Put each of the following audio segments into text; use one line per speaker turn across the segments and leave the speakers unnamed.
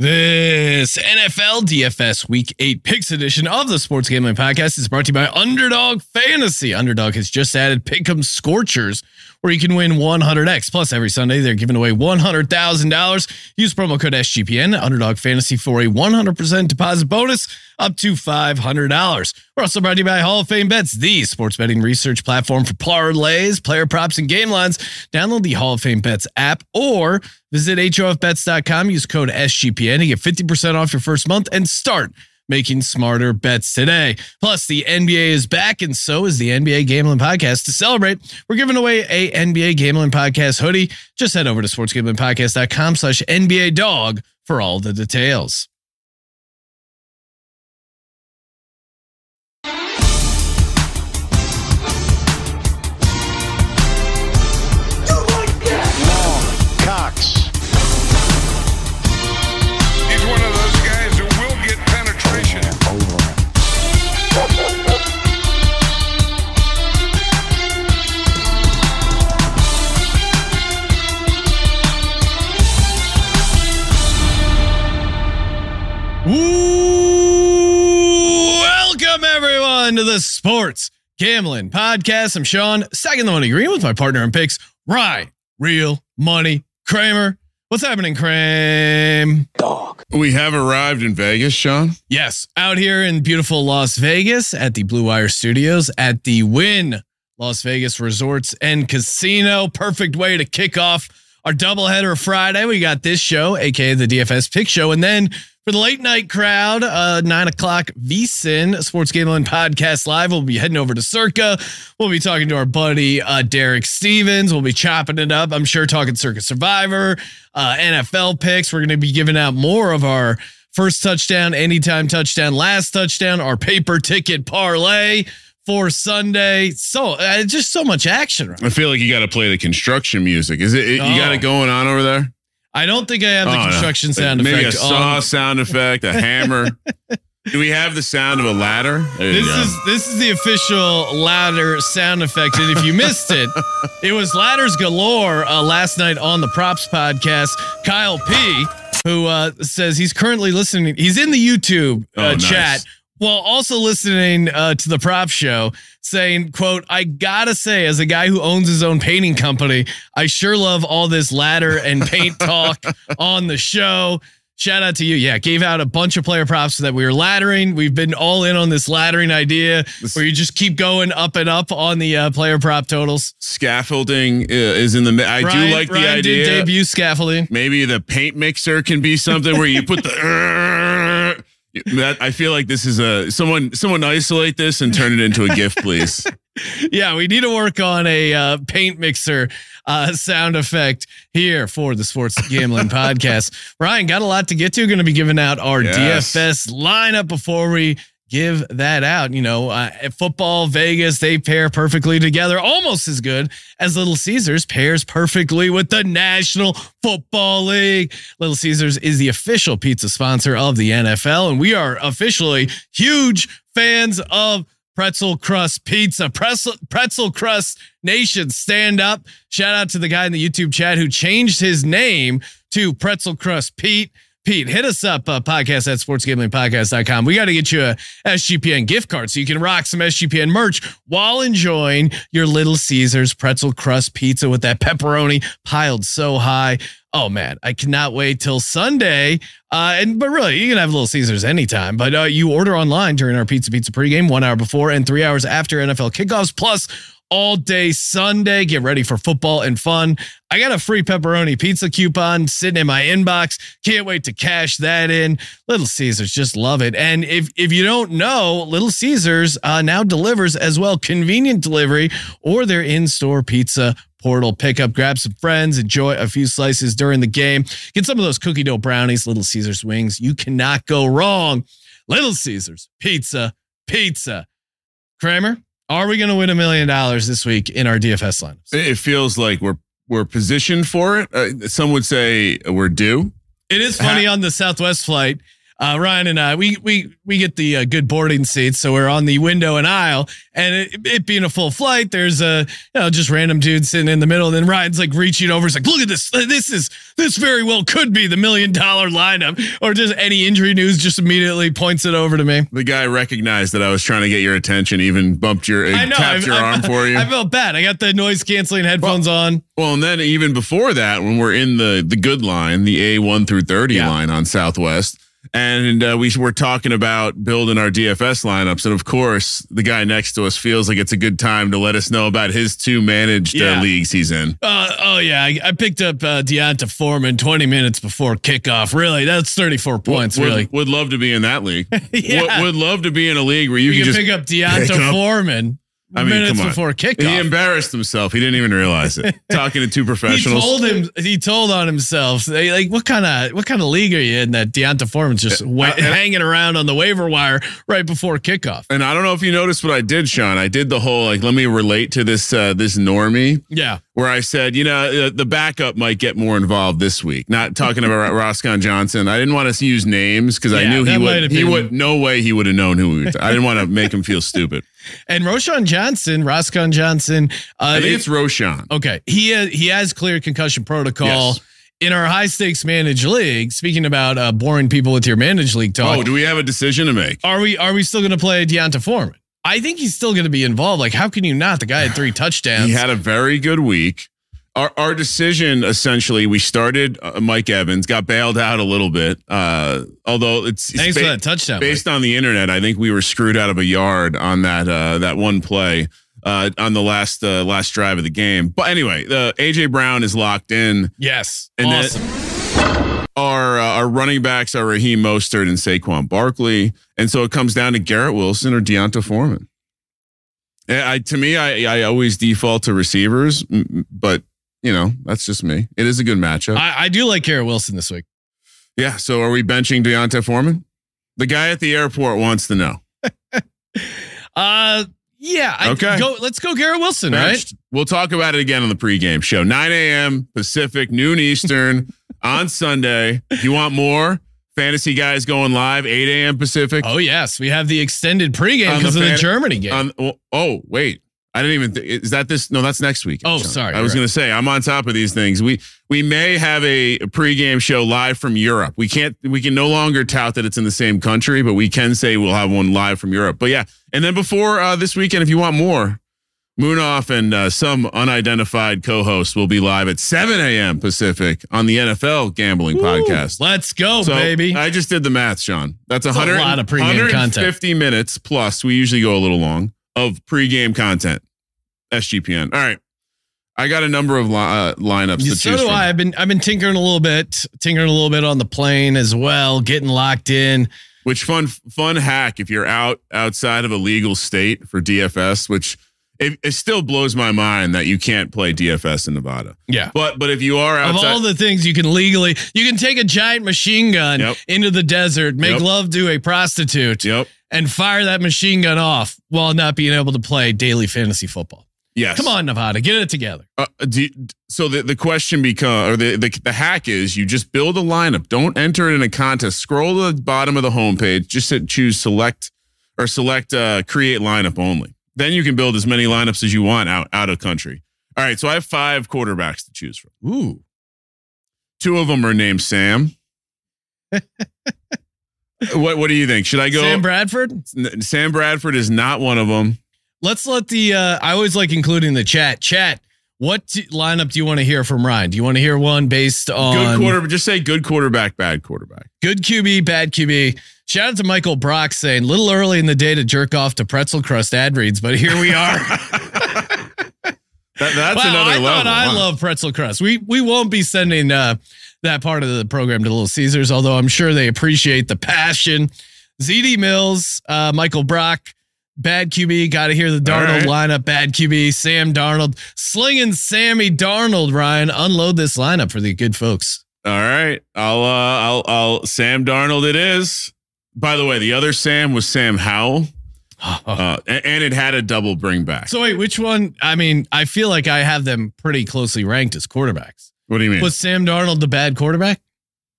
This NFL DFS Week 8 Picks edition of the Sports Gambling Podcast is brought to you by Underdog Fantasy. Underdog has just added Pick'em Scorchers, where you can win 100x. Plus, every Sunday, they're giving away $100,000. Use promo code SGPN, Underdog Fantasy, for a 100% deposit bonus up to $500. We're also brought to you by Hall of Fame Bets, the sports betting research platform for parlays, player props, and game lines. Download the Hall of Fame Bets app or visit HOFBets.com. Use code SGPN to get 50% off your first month and start making smarter bets today. Plus, the NBA is back, and so is the NBA Gambling Podcast. To celebrate, we're giving away a NBA Gambling Podcast hoodie. Just head over to sportsgamblingpodcast.com slash NBA dog for all the details. Welcome, everyone, to the Sports Gambling Podcast. I'm Sean, second the money green with my partner in picks, Ryan, Real Money Kramer. What's happening, Kramer?
We have arrived in Vegas, Sean.
Yes, out here in beautiful Las Vegas at the Blue Wire Studios at the Wynn Las Vegas Resorts and Casino. Perfect way to kick off our doubleheader Friday. We got this show, aka the DFS Pick Show, and then for the late night crowd, uh, nine o'clock VSIN Sports Gambling Podcast Live. We'll be heading over to Circa. We'll be talking to our buddy uh, Derek Stevens. We'll be chopping it up. I'm sure talking Circa Survivor, uh, NFL picks. We're going to be giving out more of our first touchdown, anytime touchdown, last touchdown, our paper ticket parlay for Sunday. So uh, just so much action. Right?
I feel like you got to play the construction music. Is it? it- You got
Oh.
it going on over there?
I don't think I have the
Oh,
construction
Like
sound
maybe
effect
a saw
on.
sound effect, a hammer. Do we have the sound of a ladder? There
This is this is the official ladder sound effect, and if you missed it, it was ladders galore uh, last night on the Props podcast. Kyle P, who uh, says he's currently listening, he's in the YouTube uh,
Oh, nice.
chat while also listening uh, to the Prop Show, saying, "quote I gotta say, as a guy who owns his own painting company, I sure love all this ladder and paint talk on the show." Shout out to you. Yeah, gave out a bunch of player props that we were laddering. We've been all in on this laddering idea
This-
where you just keep going up and up on the uh, player prop totals.
Scaffolding uh, is in the. I
Ryan-
do like the
Ryan
idea.
Did debut scaffolding.
Maybe the paint mixer can be something where you put the. That I feel like this is a someone someone isolate this and turn it into a gift, please.
Yeah, we need to work on a uh, paint mixer uh, sound effect here for the Sports Gambling Podcast. Ryan, got a lot to get to. Going to be giving out our
Yes.
DFS lineup before we give that out. You know, uh, football, Vegas, they pair perfectly together, almost as good as Little Caesars pairs perfectly with the National Football League. Little Caesars is the official pizza sponsor of the NFL, and we are officially huge fans of pretzel crust pizza. Pretzel, pretzel crust nation, stand up. Shout out to the guy in the YouTube chat who changed his name to pretzel crust Pete. Pete, hit us up, uh, podcast at sportsgamblingpodcast.com. We got to get you a SGPN gift card so you can rock some SGPN merch while enjoying your Little Caesars pretzel crust pizza with that pepperoni piled so high. Oh man, I cannot wait till Sunday. Uh, and but really, you can have Little Caesars anytime. But uh, you order online during our Pizza Pizza pregame, one hour before and three hours after NFL kickoffs, plus all day Sunday. Get ready for football and fun. I got a free pepperoni pizza coupon sitting in my inbox. Can't wait to cash that in. Little Caesars, just love it. And if if you don't know, Little Caesars uh, now delivers as well, convenient delivery or their in-store pizza portal pickup. Grab some friends, enjoy a few slices during the game. Get some of those cookie dough brownies, Little Caesars wings. You cannot go wrong. Little Caesars pizza, pizza. Kramer, are we going to win a million dollars this week in our DFS lineups?
It feels like we're we're positioned for it. Uh, some would say we're due.
It is funny on the Southwest flight. Uh, Ryan and I, we we we get the uh, good boarding seats, so we're on the window and aisle, and it, it being a full flight, there's a you know just random dude sitting in the middle, and then Ryan's like reaching over, he's like, "Look at this! This is this very well could be the million dollar lineup," or just any injury news, just immediately points it over to me.
The guy recognized that I was trying to get your attention, even bumped your,
I know,
tapped
I-
your
I-
arm for you.
I felt bad. I got the noise canceling headphones on.
Well, and then even before that, when we're in the the good line, the A one through thirty
Yeah.
line on Southwest, and uh, we were talking about building our DFS lineups, and of course, the guy next to us feels like it's a good time to let us know about his two managed
Yeah.
uh, leagues he's in.
Uh, oh yeah, I, I picked up uh, D'Onta Foreman 20 minutes before kickoff. Really, that's 34 points.
would,
really,
would love to be in that league.
Yeah.
would, would love to be in a league where you,
you
can
can
just
pick up D'Onta
pick up-
Foreman
I mean,
minutes
come on.
before
He embarrassed himself. He didn't even realize it. Talking to two professionals.
He told him. He told on himself. They, like, what kind of what kind of league are you in that D'Onta Foreman's just wa-
and-
hanging around on the waiver wire right before kickoff?
and I don't know if you noticed what I did, Sean. I did the whole like, let me relate to this uh, this normie.
Yeah,
where I said, you know, uh, the backup might get more involved this week. Not talking about Roschon Johnson. I didn't want to use names because I knew he would. He would. No way he would have known who we were. I didn't want to make him feel stupid.
And Roshan Johnson, Roscoe Johnson. Uh,
I think it's Roshan.
Okay, he uh, he has clear concussion protocol
Yes.
in our high stakes managed league. Speaking about uh, boring people with your managed league talk,
Oh, do we have a decision to make?
are we are we still going to play D'Onta Foreman? I think he's still going to be involved. Like, how can you not? The guy had three touchdowns.
He had a very good week. Our, our decision essentially, we started uh, Mike Evans, got bailed out a little bit. Uh, although it's, it's
Thanks
ba-
for that touchdown.
based on the internet, I think we were screwed out of a yard on that uh, that one play uh, on the last uh, last drive of the game. But anyway, the AJ Brown is locked in.
Yes,
And then-
awesome.
Our uh, our running backs are Raheem Mostert and Saquon Barkley, and so it comes down to Garrett Wilson or D'Onta Foreman. I, to me, I I always default to receivers, but you know that's just me. It is a good matchup.
I, I do like Garrett Wilson this week.
yeah. So are we benching D'Onta Foreman? The guy at the airport wants to know.
Uh, yeah. I,
Okay.
Go. Let's go, Garrett Wilson. Right.
We'll talk about it again on the pregame show. 9 a.m. Pacific, noon Eastern on Sunday. If you want more, fantasy guys going live, 8 a.m. Pacific.
Oh yes, we have the extended pregame because of the Germany game.
On, oh, wait. I didn't even. Th- is that this? No, that's next week.
Oh,
Sean.
sorry,
I was
you're
going to say I'm on top of these things. We we may have a pregame show live from Europe. We can't. We can no longer tout that it's in the same country, but we can say we'll have one live from Europe. But yeah, and then before uh, this weekend, if you want more, Moonoff and uh, some unidentified co-host will be live at 7 a.m. Pacific on the NFL Gambling Podcast.
Let's go,
So
baby.
I just did the math, Sean. That's a
That's a lot of pregame content.
150 minutes plus. We usually go a little long of pregame content. SGPN. All right. I got a number of li- uh, lineups
Yeah, so do
from.
I. I've been I've been tinkering a little bit, tinkering a little bit on the plane as well, getting locked in.
Which fun fun hack if you're out outside of a legal state for DFS, which it, it still blows my mind that you can't play DFS in Nevada.
Yeah.
But but if you are
Of all the things you can legally, you can take a giant machine gun
Yep.
into the desert, make
Yep.
love to a prostitute,
yep,
and fire that machine gun off while not being able to play daily fantasy football.
Yes.
Come on, Nevada, get it together.
Uh, do you- so the, the question become or the, the the hack is you just build a lineup. Don't enter it in a contest. Scroll to the bottom of the homepage. Just choose select or select uh, create lineup only. Then you can build as many lineups as you want out out of country. All right, so I have five quarterbacks to choose from.
Ooh.
Two of them are named Sam. what what do you think? Should I go?
Sam Bradford?
Sam Bradford is not one of them.
Let's let the uh I always like including the chat. Chat, what lineup do you want to hear from Ryan? Do you want to hear one based on
Good quarter. Just say good quarterback, bad quarterback.
good QB, bad QB? Shout out to Michael Brock saying little early in the day to jerk off to pretzel crust ad reads, but here we are.
That, that's
Wow,
another
I
level.
thought I
Wow.
love pretzel crust. We we won't be sending uh, that part of the program to Little Caesars, although I'm sure they appreciate the passion. ZD Mills, uh, Michael Brock, bad QB. Got to hear the Darnold lineup. Bad QB, Sam Darnold, slinging Sammy Darnold. Ryan, unload this lineup for the good folks.
All right, I'll uh, I'll I'll Sam Darnold. It is. By the way, the other Sam was Sam Howell, uh, and, and it had a double bring back.
so wait, which one? I mean, I feel like I have them pretty closely ranked as quarterbacks.
what do you mean?
Was Sam Darnold the bad quarterback?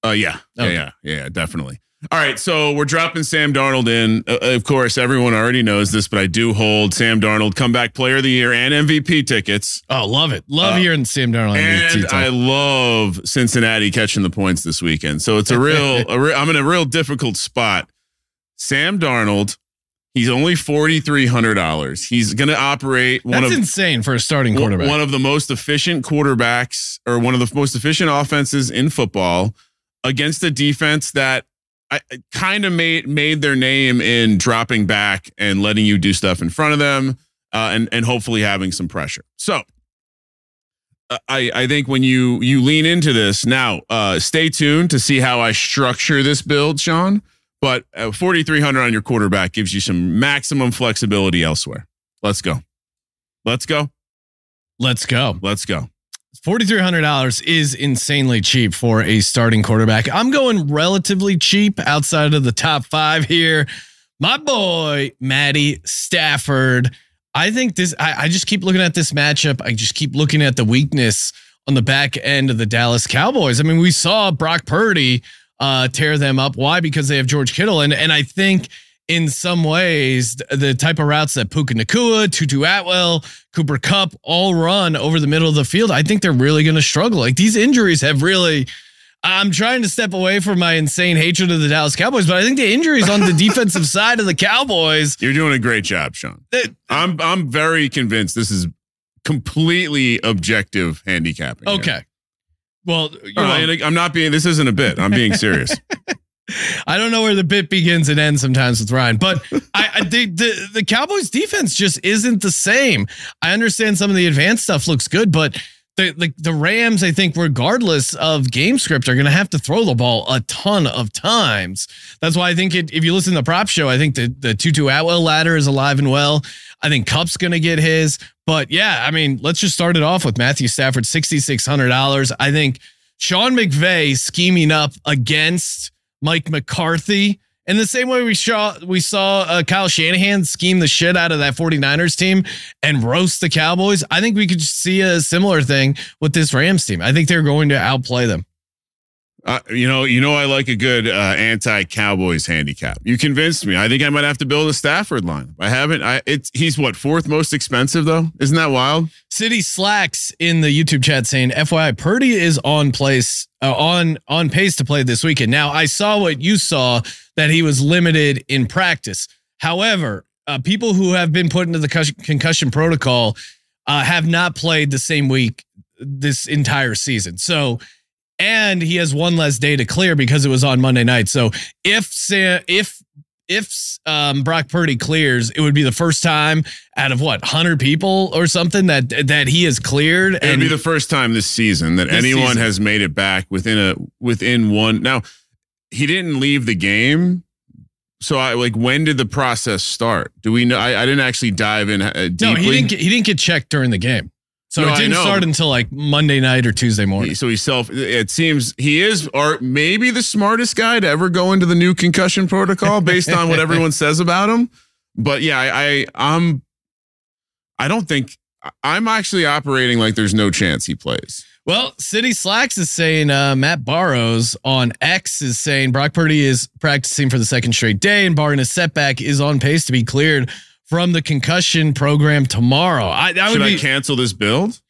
Uh, yeah, yeah, yeah, yeah, definitely. All right, so we're dropping Sam Darnold in. Uh, of course, everyone already knows this, but I do hold Sam Darnold comeback player of the year and MVP tickets.
Oh, love it. Love
Uh,
hearing Sam Darnold.
And I love Cincinnati catching the points this weekend. So it's a real, a re- I'm in a real difficult spot. Sam Darnold, he's only $4,300. He's going to operate one
That's
of
insane for a starting quarterback.
one of the most efficient quarterbacks or one of the most efficient offenses in football against a defense that I kind of made made their name in dropping back and letting you do stuff in front of them uh, and and hopefully having some pressure. So uh, I I think when you you lean into this now, uh, stay tuned to see how I structure this build, Sean. But uh, 4,300 on your quarterback gives you some maximum flexibility elsewhere. Let's go. Let's go.
Let's go.
Let's go.
$4,300 is insanely cheap for a starting quarterback. I'm going relatively cheap outside of the top five here. My boy, Matty Stafford. I think this, I, I just keep looking at this matchup. I just keep looking at the weakness on the back end of the Dallas Cowboys. I mean, we saw Brock Purdy uh, tear them up. Why? Because they have George Kittle. And, and I think in some ways, the type of routes that Puka Nacua, Tutu Atwell, Cooper Kupp all run over the middle of the field, I think they're really going to struggle. Like these injuries have really. I'm trying to step away from my insane hatred of the Dallas Cowboys, but I think the injuries on the defensive side of the Cowboys.
You're doing a great job, Sean.
that-
I'm I'm very convinced this is completely objective handicapping. here.
okay. Well, you
Uh, I'm not being. This isn't a bit. I'm being serious.
I don't know where the bit begins and ends sometimes with Ryan, but I, I the, the the Cowboys defense just isn't the same. I understand some of the advanced stuff looks good, but the the, the Rams, I think, regardless of game script, are going to have to throw the ball a ton of times. That's why I think it, if you listen to the prop show, I think the the Tutu Atwell ladder is alive and well. I think Kupp's going to get his, but yeah, I mean, let's just start it off with Matthew Stafford, sixty six hundred dollars. I think Sean McVay scheming up against Mike McCarthy. In the same way we saw we saw uh, Kyle Shanahan scheme the shit out of that 49ers team and roast the Cowboys, I think we could see a similar thing with this Rams team. I think they're going to outplay them.
Uh, you know, you know, I like a good uh, anti-Cowboys handicap. You convinced me. I think I might have to build a Stafford line. I haven't. I it's he's what fourth most expensive though. Isn't that wild?
City slacks in the YouTube chat saying, "FYI, Purdy is on place uh, on on pace to play this weekend." Now, I saw what you saw that he was limited in practice. However, uh, people who have been put into the concussion protocol uh, have not played the same week this entire season. So, and he has one less day to clear because it was on Monday night. So, if if if um, Brock Purdy clears, it would be the first time out of what hundred people or something that that he has cleared.
It would be the first time this season that
This
anyone
season.
has made it back within a within one. Now, he didn't leave the game. So I like when did the process start? Do we know? I, I didn't actually dive in uh, deeply.
no, he didn't get, he didn't get checked during the game, so
No,
it didn't start until like Monday night or Tuesday morning.
So he's self. It seems he is, or maybe the smartest guy to ever go into the new concussion protocol, based on what everyone says about him. But yeah, I, I I'm. I don't think I'm actually operating like there's no chance he plays.
Well, City Slacks is saying uh, Matt Barrows on X is saying Brock Purdy is practicing for the second straight day and barring a setback is on pace to be cleared from the concussion program tomorrow. I, I would
Should
be
I cancel this build?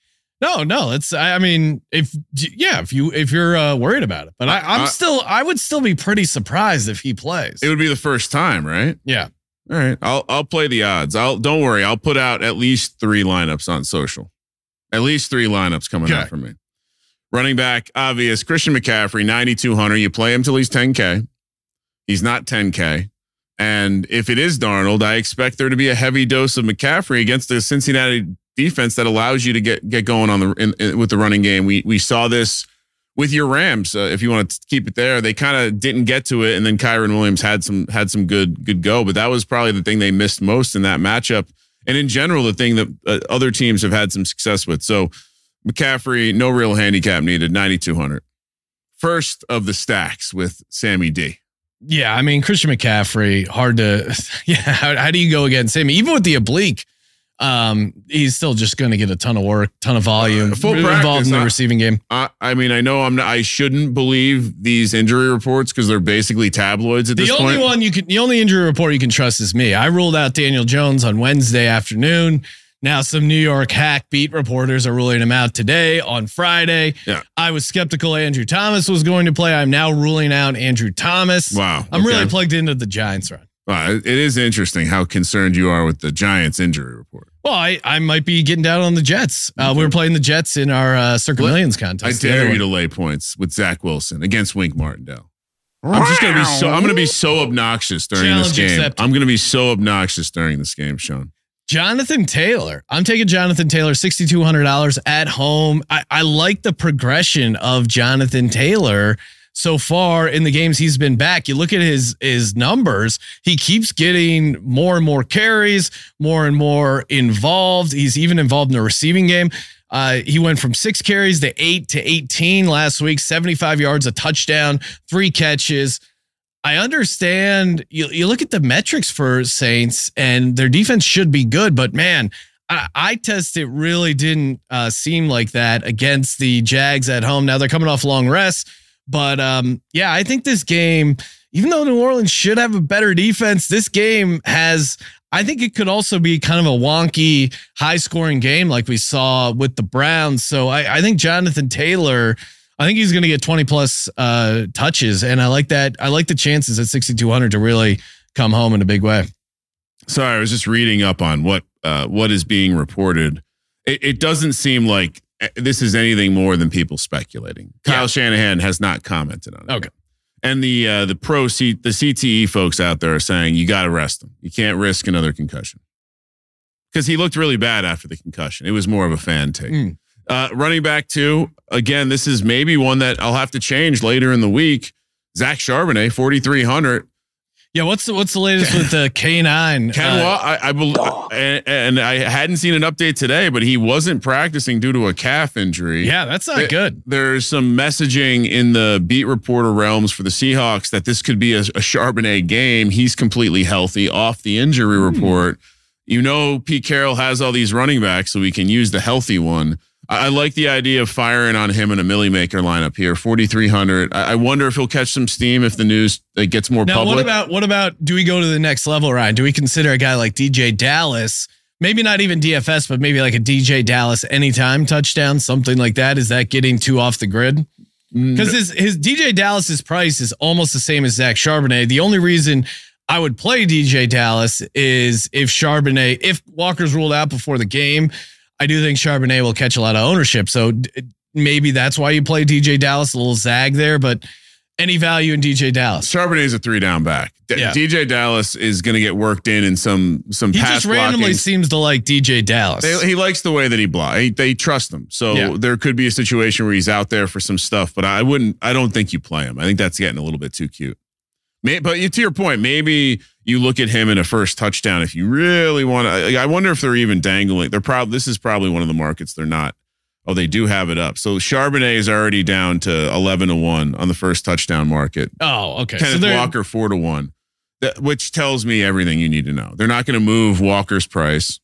no, no. It's I, I mean if yeah if you if you're uh, worried about it, but I, I'm
I-
still I would still be pretty surprised if he plays.
It would be the first time, right?
yeah.
All right, I'll I'll play the odds. I'll don't worry. I'll put out at least three lineups on social. At least three lineups coming
Okay.
out for me. Running back, obvious. Christian McCaffrey, ninety two hundred. You play him till he's ten k. He's not ten k. And if it is Darnold, I expect there to be a heavy dose of McCaffrey against the Cincinnati defense that allows you to get get going on the in, in- with the running game. We we saw this with your Rams. Uh, if you want to keep it there, they kind of didn't get to it, and then Kyren Williams had some had some good good go. But that was probably the thing they missed most in that matchup, and in general, the thing that uh, other teams have had some success with. So McCaffrey, no real handicap needed, ninety two hundred. First of the stacks with Sammy D.
Yeah, I mean Christian McCaffrey, hard to yeah. How, how do you go against him? Even with the oblique, Um, he's still just going to get a ton of work, ton of volume,
Uh, full
involved
practice,
in the
huh?
receiving game.
I, I mean, I know I'm. Not, I shouldn't believe these injury reports because they're basically tabloids at
The
this
only
point.
one you can, the only injury report you can trust is me. I ruled out Daniel Jones on Wednesday afternoon. Now some New York hack beat reporters are ruling him out today on Friday.
Yeah.
I was skeptical Andrew Thomas was going to play. I'm now ruling out Andrew Thomas.
Wow,
I'm really plugged into the Giants run.
Wow, it is interesting how concerned you are with the Giants injury report.
Well, I, I might be getting down on the Jets. Uh, we were playing the Jets in our uh,
Circa
Millions
I
contest. other
dare you to lay points with Zach Wilson against Wink Martindale. I'm just gonna be so. I'm gonna be so obnoxious during this game.
accepted.
I'm gonna be so obnoxious during this game, Sean.
Jonathan Taylor. I'm taking Jonathan Taylor, $6,200 at home. I, I like the progression of Jonathan Taylor so far in the games he's been back. You look at his his numbers, he keeps getting more and more carries, more and more involved. He's even involved in the receiving game. Uh, he went from six carries to eight to 18 last week, 75 yards, a touchdown, three catches. I understand you, you look at the metrics for Saints and their defense should be good, but man, I, I test it really didn't uh, seem like that against the Jags at home. Now they're coming off long rest, but um, yeah, I think this game, even though New Orleans should have a better defense, this game has. I think it could also be kind of a wonky, high scoring game like we saw with the Browns. So I, I think Jonathan Taylor, I think he's going to get 20 plus uh, touches. And I like that. I like the chances at 6,200 to really come home in a big way.
Sorry, I was just reading up on what uh, what is being reported. It, it doesn't seem like uh, this is anything more than people speculating. Kyle
Yeah.
Shanahan has not commented on it.
Okay.
And the uh, the pro C, the CTE folks out there are saying you got to rest him. You can't risk another concussion because he looked really bad after the concussion. It was more of a fan take.
Mm.
Uh, running back two again. This is maybe one that I'll have to change later in the week. Zach Charbonnet, forty three hundred.
Yeah. What's the, what's the latest with the K9?
Ken
Uh,
Wa- I, I believe, and, and I hadn't seen an update today, but he wasn't practicing due to a calf injury.
yeah, that's not good.
There's some messaging in the beat reporter realms for the Seahawks that this could be a, a Charbonnet game. He's completely healthy off the injury
Hmm.
report. You know, Pete Carroll has all these running backs, so we can use the healthy one. I, I like the idea of firing on him in a Milly Maker lineup here, 4,300. I, I wonder if he'll catch some steam if the news uh, gets more
Now,
public.
what about what about do we go to the next level, Ryan? Do we consider a guy like DeeJay Dallas? Maybe not even DFS, but maybe like a DeeJay Dallas anytime touchdown, something like that. Is that getting too off the grid? Because his his DeeJay Dallas's price is almost the same as Zach Charbonnet. The only reason I would play DeeJay Dallas is if Charbonnet, if Walker's ruled out before the game, I do think Charbonnet will catch a lot of ownership. So maybe that's why you play DeeJay Dallas, a little zag there, but any value in DeeJay Dallas.
Charbonnet's a three down back. D-
Yeah.
DeeJay Dallas is going to get worked in in some some
He just randomly
blocking.
seems to like DeeJay Dallas.
They, he likes the way that he block. He, they trust him, so
Yeah.
there could be a situation where he's out there for some stuff. But I wouldn't. I don't think you play him. I think that's getting a little bit too cute. May, but you- to your point, maybe you look at him in a first touchdown if you really want to. I wonder if they're even dangling. They're probably. This is probably one of the markets they're not. Oh, they do have it up. So Charbonnet is already down to eleven to one on the first touchdown market.
oh, okay.
Kenneth
they're-
Walker four to one, that, which tells me everything you need to know. They're not going to move Walker's price,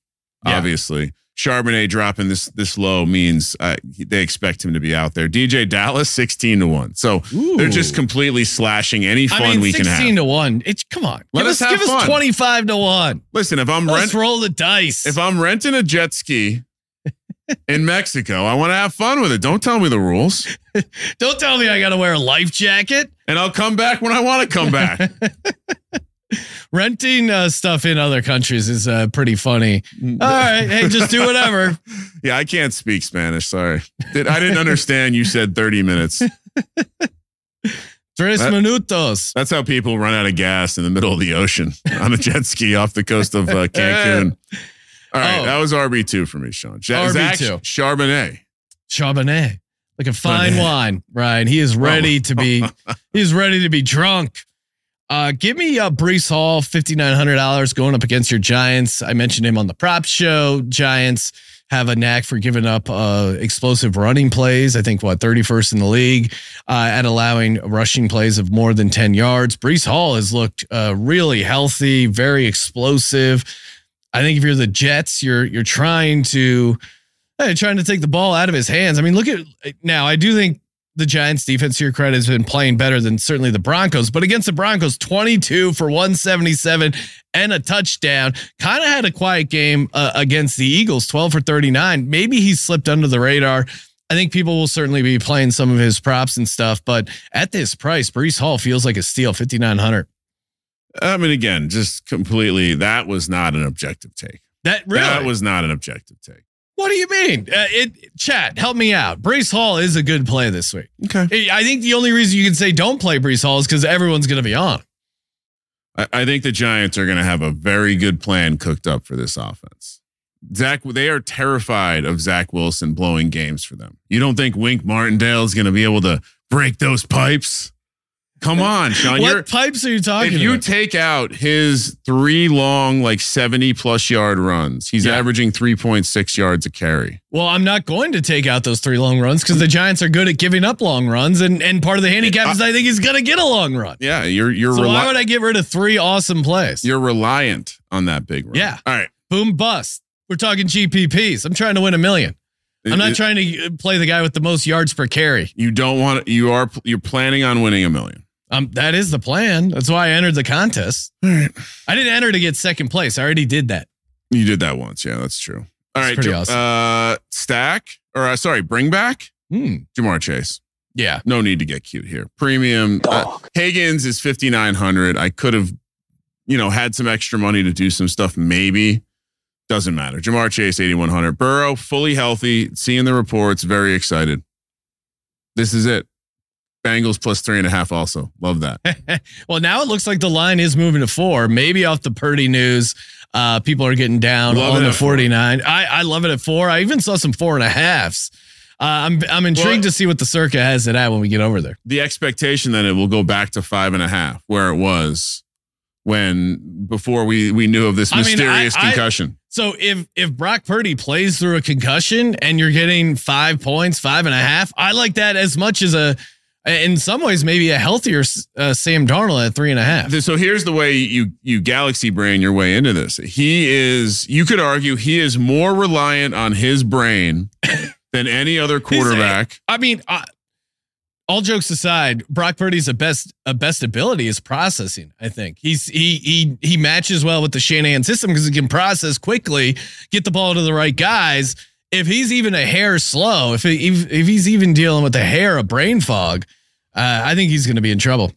Yeah.
obviously. Charbonnet dropping this this low means uh, they expect him to be out there. DeeJay Dallas sixteen to one, so they're just completely slashing any fun
I mean,
we can have.
16 to 1. It's come on.
Let
give
us
us, give us 25 to 1.
Listen, if I'm
Let's
rent,
roll the dice.
if I'm renting a jet ski in Mexico, I want to have fun with it. Don't tell me the rules,
Don't tell me I got to wear a life jacket.
and I'll come back when I want to come back.
Renting uh, stuff in other countries is uh, pretty funny.
Mm.
All right. Hey, just do whatever.
Yeah, I can't speak Spanish. Sorry, Did, I didn't understand. You said thirty minutes.
Tres
That-
minutos.
That's how people run out of gas in the middle of the ocean on a jet ski off the coast of uh, Cancun. All right,
Oh.
that was RB two for me, Sean. Ja-
RB2.
Charbonnet.
Charbonnet. Like a fine
Chardonnay.
wine, right? He is ready to be he's ready to be drunk. Uh give me uh Breece Hall, fifty nine hundred dollars going up against your Giants. I mentioned him on the prop show. Giants have a knack for giving up uh explosive running plays. I think what 31st in the league uh at allowing rushing plays of more than 10 yards. Breece Hall has looked uh really healthy, very explosive. I think if you're the Jets, you're you're trying to hey, trying to take the ball out of his hands. I mean, look at now. I do think the Giants defense, to your credit, has been playing better than certainly the Broncos. But against the Broncos, 22 for 177 and a touchdown. Kind of had a quiet game uh, against the Eagles, 12 for 39. Maybe he slipped under the radar. I think people will certainly be playing some of his props and stuff. But at this price, Breece Hall feels like a steal, 5,900.
I mean, again, just completely. That was not an objective take.
That really
That was not an objective take.
What do you mean? Uh, it chat, help me out. Breece Hall is a good play this week.
Okay.
I think the only reason you can say don't play Breece Hall is because everyone's going to be on.
I, I think the Giants are going to have a very good plan cooked up for this offense. Zach, they are terrified of Zach Wilson blowing games for them. You don't think Wink Martindale is going to be able to break those pipes? Come on, Sean.
what pipes are you talking about?
if you
about?
take out his three long, like 70 plus yard runs, he's
Yeah.
averaging 3.6 yards a carry.
well, I'm not going to take out those three long runs because the Giants are good at giving up long runs, and and part of the handicap is I think he's going to get a long run.
Yeah, you're you're
So
reli-
why would I get rid of three awesome plays?
you're reliant on that big run.
Yeah.
All right.
Boom bust. We're talking GPPs. I'm trying to win a million. I'm not
It-
trying to uh, play the guy with the most yards per carry.
You don't want you are you're planning on winning a million.
Um, that is the plan. That's why I entered the contest.
All right.
I didn't enter to get second place. I already did that.
You did that once. Yeah, that's true. All
That's
right.
pretty
Ja-
awesome.
Uh stack or uh, sorry, bring back
Hmm.
Ja'Marr Chase.
Yeah.
No need to get cute here. Premium uh, Higgins is 5900. I could have you know had some extra money to do some stuff maybe. Doesn't matter. Ja'Marr Chase 8100. Burrow fully healthy, seeing the reports, very excited. This is it. Bengals plus three and a half also. Love that.
Well, now it looks like the line is moving to four. Maybe off the Purdy news, uh, people are getting down
Love
on the
four.
49. I, I love it at four. I even saw some four and a halves. Uh, I'm I'm intrigued
Well-
to see what the circa has it at when we get over there.
the expectation that it will go back to five and a half where it was when before we we knew of this
I mean, I-
mysterious
I-
concussion.
So if if Brock Purdy plays through a concussion and you're getting five points, five and a half, I like that as much as a, in some ways, maybe a healthier uh, Sam Darnold at three and a half.
so here's the way you you galaxy brain your way into this. He is you could argue he is more reliant on his brain than any other quarterback.
I mean, uh, all jokes aside, Brock Purdy's a best a best ability is processing. I think he's he he he matches well with the Shanahan system because he can process quickly, get the ball to the right guys. If he's even a hair slow, if he, if, if he's even dealing with a hair of brain fog, uh, I think he's going to be in trouble.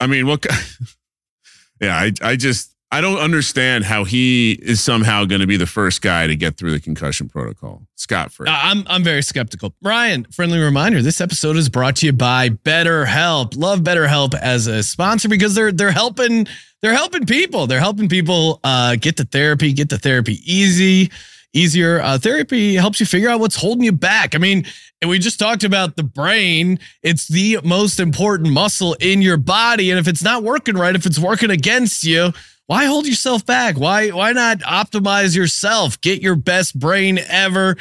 I mean, what? yeah, I I just I don't understand how he is somehow going to be the first guy to get through the concussion protocol. Scott free.
Uh, I'm I'm very skeptical. Ryan, friendly reminder: this episode is brought to you by BetterHelp. Love BetterHelp as a sponsor because they're they're helping they're helping people. They're helping people uh, get to therapy, get to therapy easy, easier. Uh, therapy helps you figure out what's holding you back. I mean, and we just talked about the brain. It's the most important muscle in your body, and if it's not working right, if it's working against you. Why hold yourself back? Why why not optimize yourself? Get your best brain ever.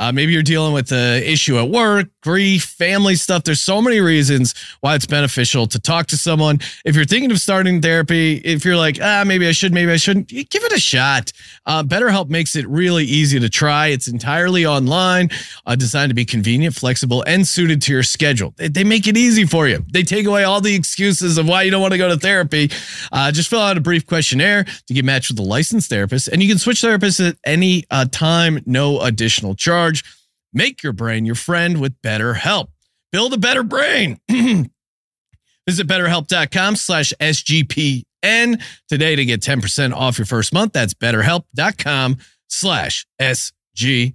Uh, maybe you're dealing with an issue at work, grief, family stuff. There's so many reasons why it's beneficial to talk to someone. If you're thinking of starting therapy, if you're like, ah, maybe I should, maybe I shouldn't, give it a shot. Uh, BetterHelp makes it really easy to try. It's entirely online, uh, designed to be convenient, flexible, and suited to your schedule. They, they make it easy for you. They take away all the excuses of why you don't want to go to therapy. Uh, just fill out a brief questionnaire to get matched with a licensed therapist, and you can switch therapists at any uh, time, no additional charge. Make your brain your friend with BetterHelp. Build a better brain. Visit betterhelp.com slash SGPN today to get 10% off your first month. That's betterhelp.com slash SGPN.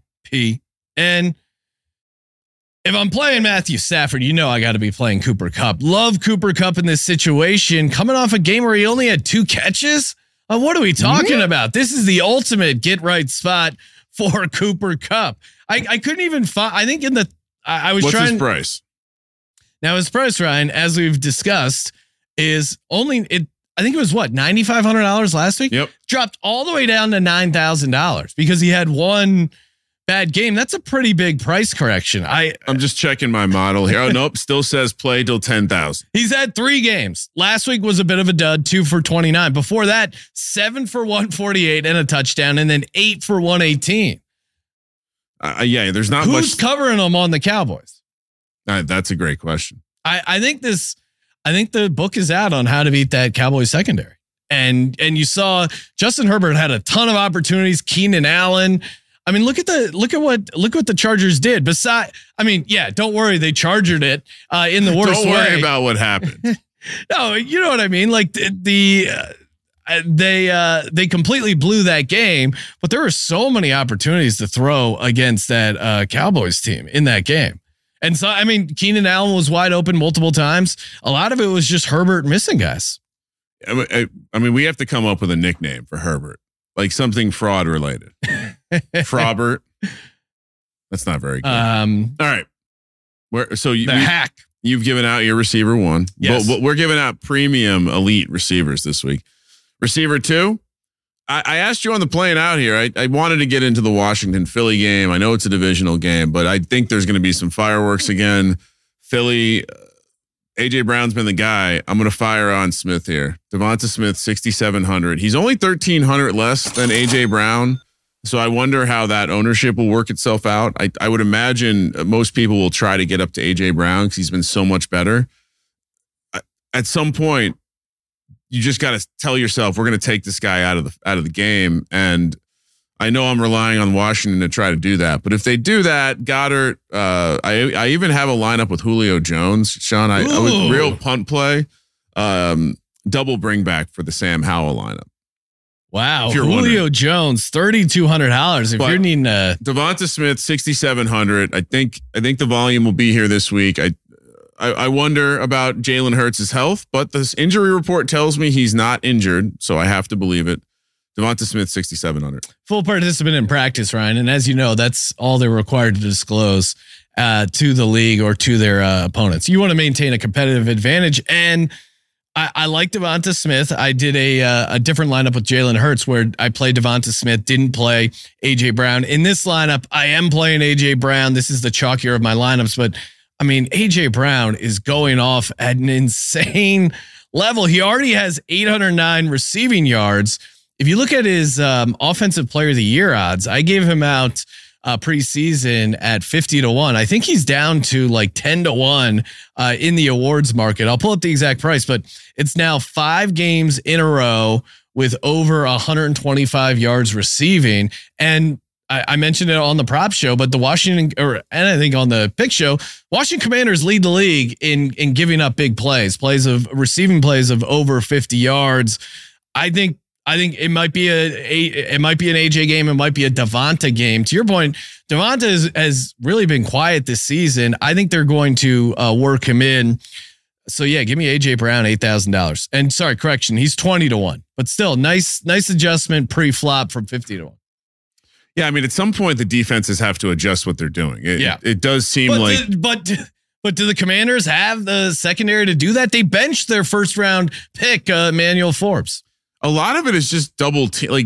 If I'm playing Matthew Stafford, you know I got to be playing Cooper Kupp. Love Cooper Kupp in this situation. Coming off a game where he only had two catches. Uh, what are we talking about? This is the ultimate get right spot for Cooper Kupp. I, I couldn't even find. I think in the I, I was
What's
trying.
his price?
Now his price, Ryan, as we've discussed, is only it. I think it was what ninety five hundred dollars last week.
Yep.
Dropped all the way down to nine thousand dollars because he had one bad game. That's a pretty big price correction. I
I'm just checking my model here. Oh nope, still says play till ten thousand.
He's had three games. Last week was a bit of a dud, two for 29. Before that, seven for 148 and a touchdown, and then eight for 118.
Uh, yeah, there's not
Who's
much.
covering him on the Cowboys?
Uh, that's a great question.
I, I think this, I think the book is out on how to beat that Cowboys secondary. And and you saw Justin Herbert had a ton of opportunities. Keenan Allen. I mean, look at the look at what look what the Chargers did. Beside, I mean, yeah, don't worry, they chargered it uh, in the worst
Don't worry
way.
about what happened.
No, you know what I mean. Like the, the uh, they uh, they completely blew that game, but there were so many opportunities to throw against that uh, Cowboys team in that game. And so, I mean, Keenan Allen was wide open multiple times. A lot of it was just Herbert missing guys.
I, I, I mean, we have to come up with a nickname for Herbert, like something fraud related. Fraubert. That's not very good.
Um,
All right. Where so you,
the hack.
you've given out your receiver one.
Yes.
But, but we're giving out premium elite receivers this week. Receiver two. I, I asked you on the plane out here. I, I wanted to get into the Washington Philly game. I know it's a divisional game, but I think there's going to be some fireworks again. Philly, AJ Brown's been the guy. I'm going to fire on Smith here. Devonta Smith, 6,700. He's only 1,300 less than AJ Brown. So I wonder how that ownership will work itself out. I, I would imagine most people will try to get up to AJ Brown because he's been so much better. At some point, you just got to tell yourself we're going to take this guy out of the out of the game. And I know I'm relying on Washington to try to do that. But if they do that, Goddard, uh, I I even have a lineup with Julio Jones, Sean. I, I was real punt play, um, double bring back for the Sam Howell lineup.
Wow,
If you're
Julio
wondering.
Jones, thirty two hundred dollars. If
But-
you're needing a
Devonta Smith, sixty seven hundred. I think I think the volume will be here this week. I I, I wonder about Jalen Hurts' health, but this injury report tells me he's not injured, so I have to believe it. Devonta Smith, sixty seven hundred.
full participant in practice, Ryan. And as you know, that's all they're required to disclose uh, to the league or to their uh, opponents. You want to maintain a competitive advantage. And I, I like Devonta Smith. I did a uh, a different lineup with Jalen Hurts where I played Devonta Smith, didn't play AJ Brown. In this lineup, I am playing AJ Brown. This is the chalkier of my lineups, but I mean, AJ Brown is going off at an insane level. He already has 809 receiving yards. If you look at his um, offensive player of the year odds, I gave him out uh, preseason at 50 to 1. I think he's down to like 10 to 1 uh, in the awards market. I'll pull up the exact price, but it's now five games in a row with over 125 yards receiving. And I, I mentioned it on the prop show, but the Washington, or and I think on the pick show, Washington Commanders lead the league in in giving up big plays, plays of receiving plays of over 50 yards. I think I think it might be a, a it might be an AJ game, it might be a Devonta game. To your point, Devonta has, has really been quiet this season. I think they're going to uh, work him in. So yeah, give me AJ Brown eight thousand dollars. And sorry, correction, he's twenty to one, but still nice nice adjustment pre flop from fifty to one.
Yeah, I mean, at some point the defenses have to adjust what they're doing. It,
Yeah.
it, does seem
But
like
but but do the Commanders have the secondary to do that? They benched their first round pick, uh, Manuel Forbes.
A lot of it is just double te- like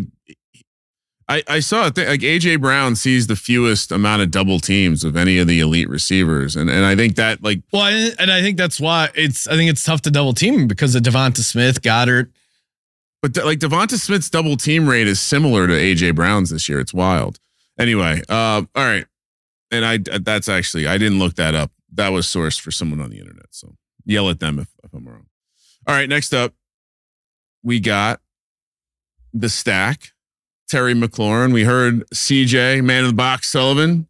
I, I saw it like AJ Brown sees the fewest amount of double teams of any of the elite receivers and and I think that like
Well, and and I think that's why it's I think it's tough to double team because of Devonta Smith, Goddard.
but like Devonta Smith's double team rate is similar to AJ Brown's this year. It's wild. Anyway uh all right. And I that's actually I didn't look that up. That was sourced for someone on the internet so yell at them if, if I'm wrong. All right next up we got the stack Terry McLaurin. We heard CJ, man of the box Sullivan,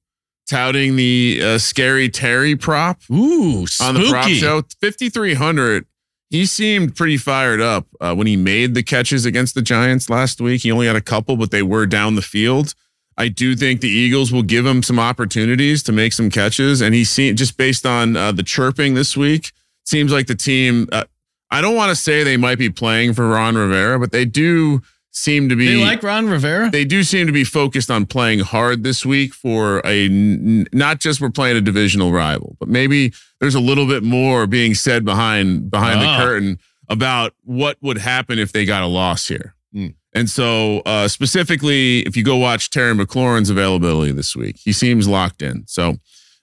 touting the uh, scary Terry prop
Ooh,
on the prop
spooky.
show. 5,300. He seemed pretty fired up uh, when he made the catches against the Giants last week. He only had a couple, but they were down the field. I do think the Eagles will give him some opportunities to make some catches. And he seen just based on uh, the chirping this week, seems like the team. Uh, I don't want to say they might be playing for Ron Rivera, but they do seem to be
They like Ron Rivera.
they do seem to be focused on playing hard this week for a not just we're playing a divisional rival, but maybe there's a little bit more being said behind behind
Ah.
the curtain about what would happen if they got a loss here.
Hmm.
And so, uh, specifically, if you go watch Terry McLaurin's availability this week, he seems locked in. So,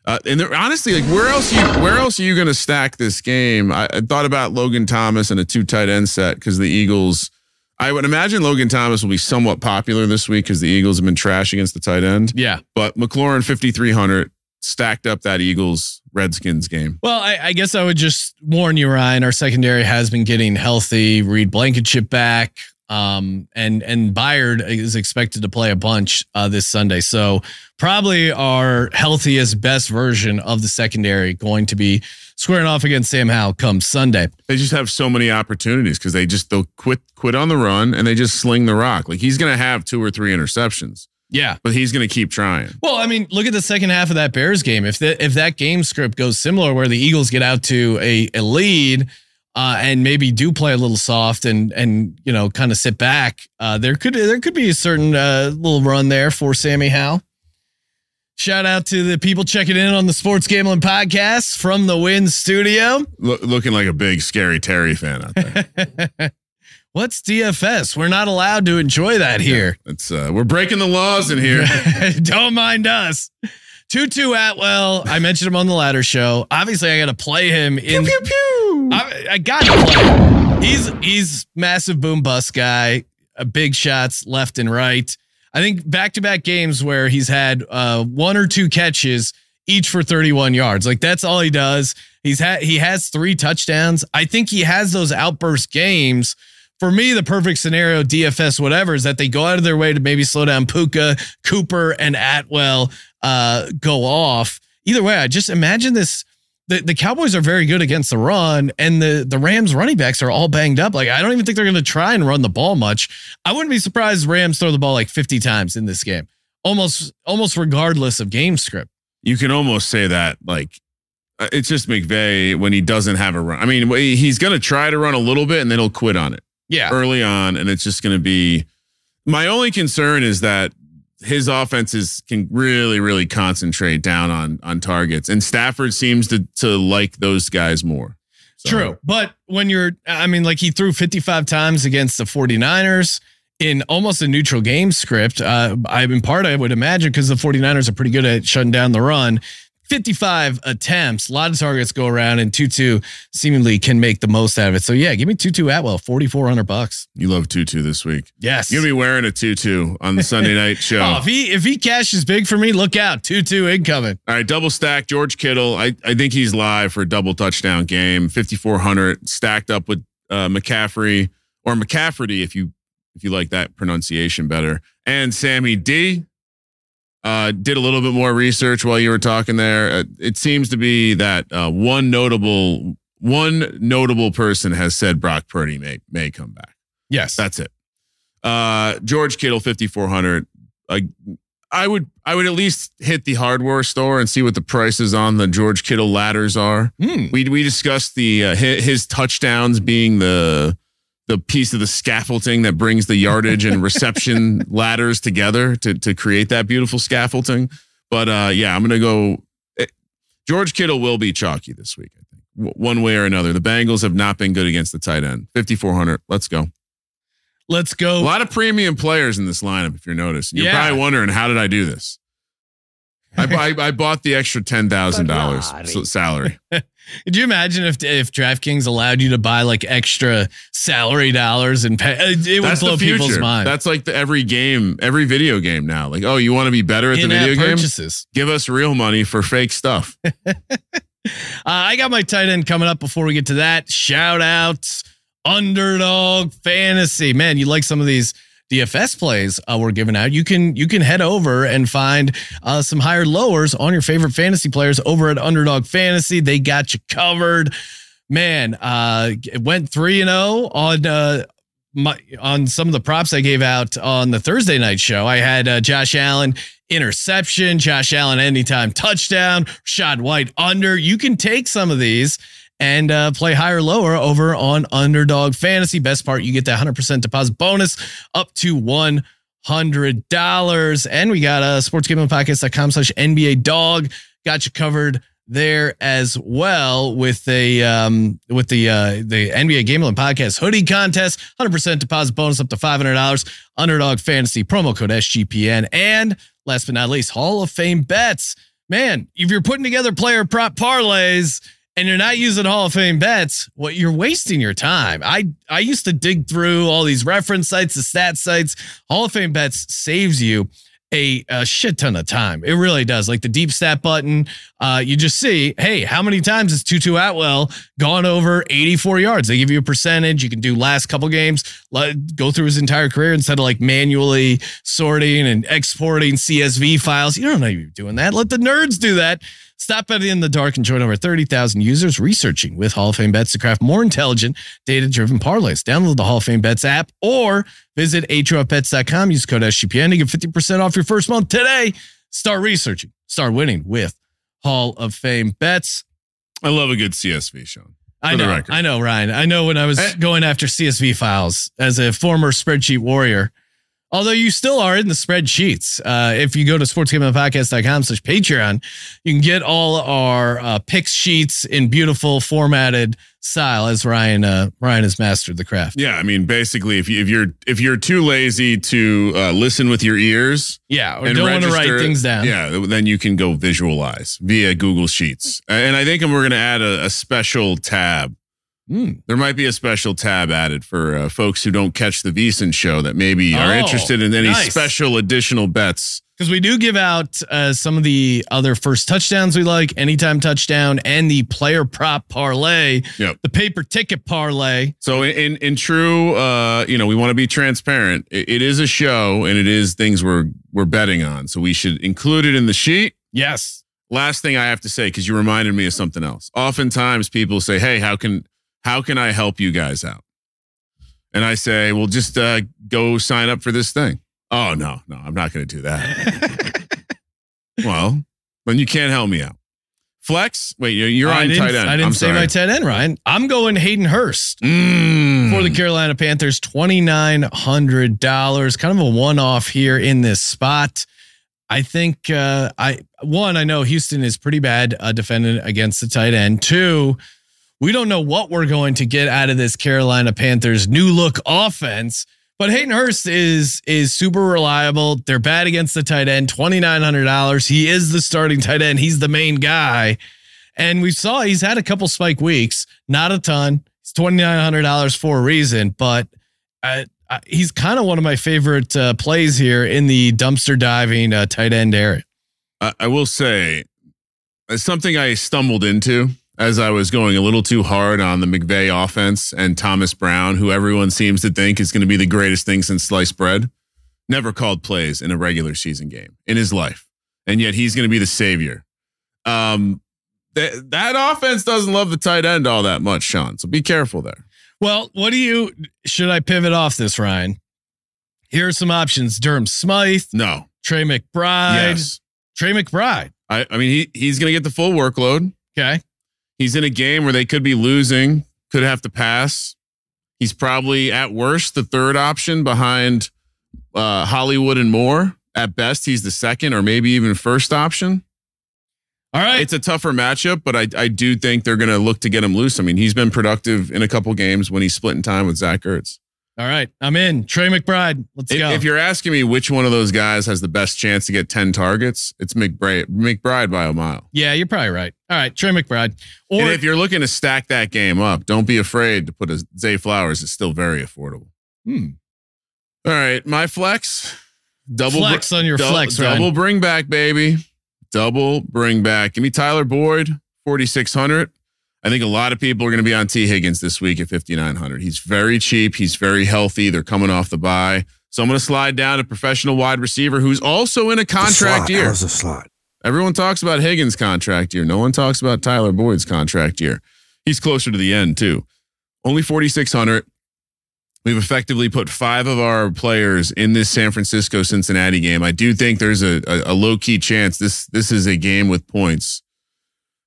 uh, and honestly, like where else you where else are you going to stack this game? I, I thought about Logan Thomas and a two tight end set because the Eagles. I would imagine Logan Thomas will be somewhat popular this week because the Eagles have been trash against the tight end.
Yeah.
But McLaurin fifty three hundred stacked up that Eagles Redskins game.
Well, I, I guess I would just warn you, Ryan. Our secondary has been getting healthy. Reed Blankenship back, um, and and Byard is expected to play a bunch uh, this Sunday. So probably our healthiest, best version of the secondary going to be squaring off against Sam Howell come Sunday.
They just have so many opportunities because they just they'll quit quit on the run and they just sling the rock. Like he's going to have two or three interceptions,
Yeah.
but he's going to keep trying.
Well, I mean, look at the second half of that Bears game. If that if that game script goes similar, where the Eagles get out to a, a lead uh, and maybe do play a little soft and and you know kind of sit back, uh, there could there could be a certain uh, little run there for Sammy Howe. Shout out to the people checking in on the Sports Gambling Podcast from the Wynn Studio.
Lo- looking like a big scary Terry fan out there.
What's DFS? We're not allowed to enjoy that here.
It's uh, we're breaking the laws in here.
Don't mind us. Tutu Atwell, I mentioned him on the ladder show. Obviously, I got to play him in.
pew pew.
I, I got to play him. He's he's massive boom bust guy, uh, big shots left and right. I think back to back games where he's had uh, one or two catches each for 31 yards. Like that's all he does. He's had he has three touchdowns. I think he has those outburst games. For me, the perfect scenario, DFS, whatever, is that they go out of their way to maybe slow down Puka, Cooper, and Atwell uh, go off. Either way, I just imagine this. The, the Cowboys are very good against the run, and the, the Rams running backs are all banged up. Like, I don't even think they're going to try and run the ball much. I wouldn't be surprised Rams throw the ball like 50 times in this game, almost almost regardless of game script.
You can almost say that like uh, it's just McVay when he doesn't have a run. I mean, he's going to try to run a little bit and then he'll quit on it
Yeah.
early on, and it's just going to be. My only concern is that his offenses can really, really concentrate down on on targets, and Stafford seems to to like those guys more. So-
True. But when you're, I mean, like he threw 55 times against the 49ers in almost a neutral game script. Uh, I, in part, I would imagine because the 49ers are pretty good at shutting down the run. 55 attempts, a lot of targets go around, and Tutu seemingly can make the most out of it. So, yeah, give me Tutu Atwell, 4,400 bucks.
You love tutu this week.
Yes.
You're gonna be wearing a tutu on the Sunday night show.
Oh, if he if he cashes big for me, look out. Tutu incoming.
All right, double stack. George Kittle. I, I think he's live for a double touchdown game. Fifty four hundred stacked up with uh, McCaffrey or McCafferty if you if you like that pronunciation better. And Sammy D. Uh, did a little bit more research while you were talking there. Uh, it seems to be that uh, one notable one notable person has said Brock Purdy may may come back.
Yes.
That's it. Uh, George Kittle, fifty four hundred. I I would I would at least hit the hardware store and see what the prices on the George Kittle ladders are.
Hmm.
We we discussed the uh, his, his touchdowns being the the piece of the scaffolding that brings the yardage and reception ladders together to to create that beautiful scaffolding. But uh, yeah, I'm gonna go. eh, George Kittle will be chalky this week. I think w- one way or another. The Bengals have not been good against the tight end. 5400. Let's go.
Let's go.
A lot of premium players in this lineup, if you're noticing. You're
Yeah.
probably wondering, how did I do this? I, I, I bought the extra $10,000 salary.
Could you imagine if if DraftKings allowed you to buy like extra salary dollars and pay? It it would
That's
blow
the
people's minds.
That's like the, every game, every video game now. Like, oh, you want to be better at the
In-app
video game?
purchases.
Give us real money for fake stuff.
Uh, I got my tight end coming up. Before we get to that, shout outs, underdog fantasy. Man, you like some of these DFS plays uh, we're giving out? You can you can head over and find uh, some higher lowers on your favorite fantasy players over at Underdog Fantasy. They got you covered. Man, uh, it went three and zero on. Uh, my, on some of the props I gave out on the Thursday night show, I had uh, Josh Allen interception, Josh Allen anytime touchdown, Shad White under. You can take some of these and uh, play higher lower over on Underdog Fantasy. Best part, you get that 100% deposit bonus up to $100. And we got a uh, sportsgamblingpodcast.com slash NBA dog. Got you covered there as well with a um with the uh the NBA Gambling Podcast hoodie contest, 100% deposit bonus up to $500, underdog fantasy promo code SGPN, and last but not least, Hall of Fame bets. Man, if you're putting together player prop parlays and you're not using Hall of Fame bets, what you're wasting your time. I I used to dig through all these reference sites, the stat sites. Hall of Fame bets saves you a, a shit ton of time. It really does. Like the deep stat button, uh, you just see, hey, how many times has Tutu Atwell gone over 84 yards? They give you a percentage. You can do last couple games, let, go through his entire career instead of like manually sorting and exporting CSV files. You don't know you're doing that. Let the nerds do that. Stop betting in the dark and join over 30,000 users researching with Hall of Fame bets to craft more intelligent, data driven parlays. Download the Hall of Fame bets app or visit HOFBets.com. Use code SGPN to get 50% off your first month today. Start researching, start winning with Hall of Fame bets.
I love a good CSV, Sean.
I know. I know, Ryan. I know when I was
Eh.
going after CSV files as a former spreadsheet warrior. Although you still are in the spreadsheets. Uh, if you go to sportsgamblingpodcast.com slash Patreon, you can get all our uh, pick sheets in beautiful formatted style as Ryan uh, Ryan has mastered the craft.
Yeah, I mean, basically, if you if you're if you're too lazy to uh, listen with your ears
Yeah, or
and
don't want to write things down.
yeah, then you can go visualize via Google Sheets. And I think we're going to add a, a special tab.
Mm.
There might be a special tab added for uh, folks who don't catch the VSiN show that maybe are
Oh,
interested in any
nice.
special additional bets.
Because we do give out uh, some of the other first touchdowns we like, anytime touchdown, and the player prop parlay,
Yep.
the paper ticket parlay.
So in in, in true, uh, you know, we want to be transparent. It, it is a show, and it is things we're we're betting on. So we should include it in the sheet.
Yes.
last thing I have to say because you reminded me of something else. Oftentimes people say, "Hey, how can how can I help you guys out?" And I say, "Well, just uh, go sign up for this thing." Oh no, no, I'm not going to do that. well, then you can't help me out. Flex, wait, you're, you're on tight end.
I didn't
I'm
say
sorry.
my tight end, Ryan. I'm going Hayden Hurst
Mm.
for the Carolina Panthers. Twenty nine hundred dollars, kind of a one off here in this spot. I think uh, I one I know Houston is pretty bad uh, defending against the tight end. Two, we don't know what we're going to get out of this Carolina Panthers new look offense. But Hayden Hurst is is super reliable. They're bad against the tight end. Twenty nine hundred dollars. He is the starting tight end. He's the main guy. And we saw he's had a couple spike weeks, not a ton. It's twenty nine hundred dollars for a reason, but uh, uh, he's kind of one of my favorite uh, plays here in the dumpster diving uh, tight end area.
I, I will say, it's something I stumbled into as I was going a little too hard on the McVay offense and Thomas Brown, who everyone seems to think is going to be the greatest thing since sliced bread. Never called plays in a regular season game in his life, and yet he's going to be the savior. Um, that that offense doesn't love the tight end all that much, Sean. So be careful there.
Well, what do you should I pivot off this, Ryan? Here are some options: Durham Smythe,
No,
Trey McBride,
yes,
Trey McBride.
I, I mean he he's going to get the full workload.
Okay,
He's in a game where they could be losing, could have to pass. He's probably at worst the third option behind uh, Hollywood and Moore. At best, he's the second or maybe even first option.
all right.
It's a tougher matchup, but I, I do think they're going to look to get him loose. I mean, he's been productive in a couple games when he's splitting time with Zach Ertz.
all right, I'm in. Trey McBride. Let's
If,
go.
if you're asking me which one of those guys has the best chance to get 10 targets, it's McBride, McBride by a mile.
yeah, you're probably right. All right, Trey McBride. Or
and if you're looking to stack that game up, don't be afraid to put a Zay Flowers. It's still very affordable.
Hmm.
All right, my flex, double
flex on your
dou-
flex, Ryan.
double bring back, baby, double bring back. Give me Tyler Boyd, forty six hundred. I think a lot of people are going to be on Tee Higgins this week at fifty nine hundred. He's very cheap. He's very healthy. They're coming off the bye. so I'm going to slide down to professional wide receiver who's also in a contract year.
How's the slot?
Everyone talks about Higgins' contract year. No one talks about Tyler Boyd's contract year. He's closer to the end too. Only 4600. We've effectively put five of our players in this San Francisco Cincinnati game. I do think there's a, a, a low key chance this this is a game with points.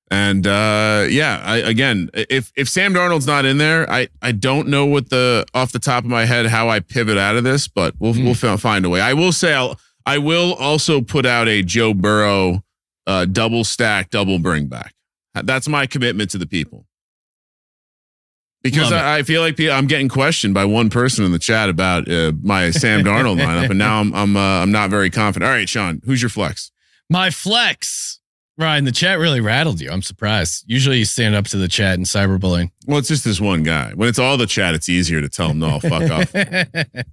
And uh, yeah, I, again, if if Sam Darnold's not in there, I I don't know what the off the top of my head how I pivot out of this, but we'll we'll find a way. I will say I'll I will also put out a Joe Burrow uh, double stack, double bring back. That's my commitment to the people. Because I, I feel like I'm getting questioned by one person in the chat about uh, my Sam Darnold lineup, and now I'm I'm uh, I'm not very confident. All right, Sean, who's your flex?
My flex. Ryan, the chat really rattled you. I'm surprised. Usually you stand up to the chat and cyberbullying.
Well, it's just this one guy. When it's all the chat, it's easier to tell him no, fuck off.
uh,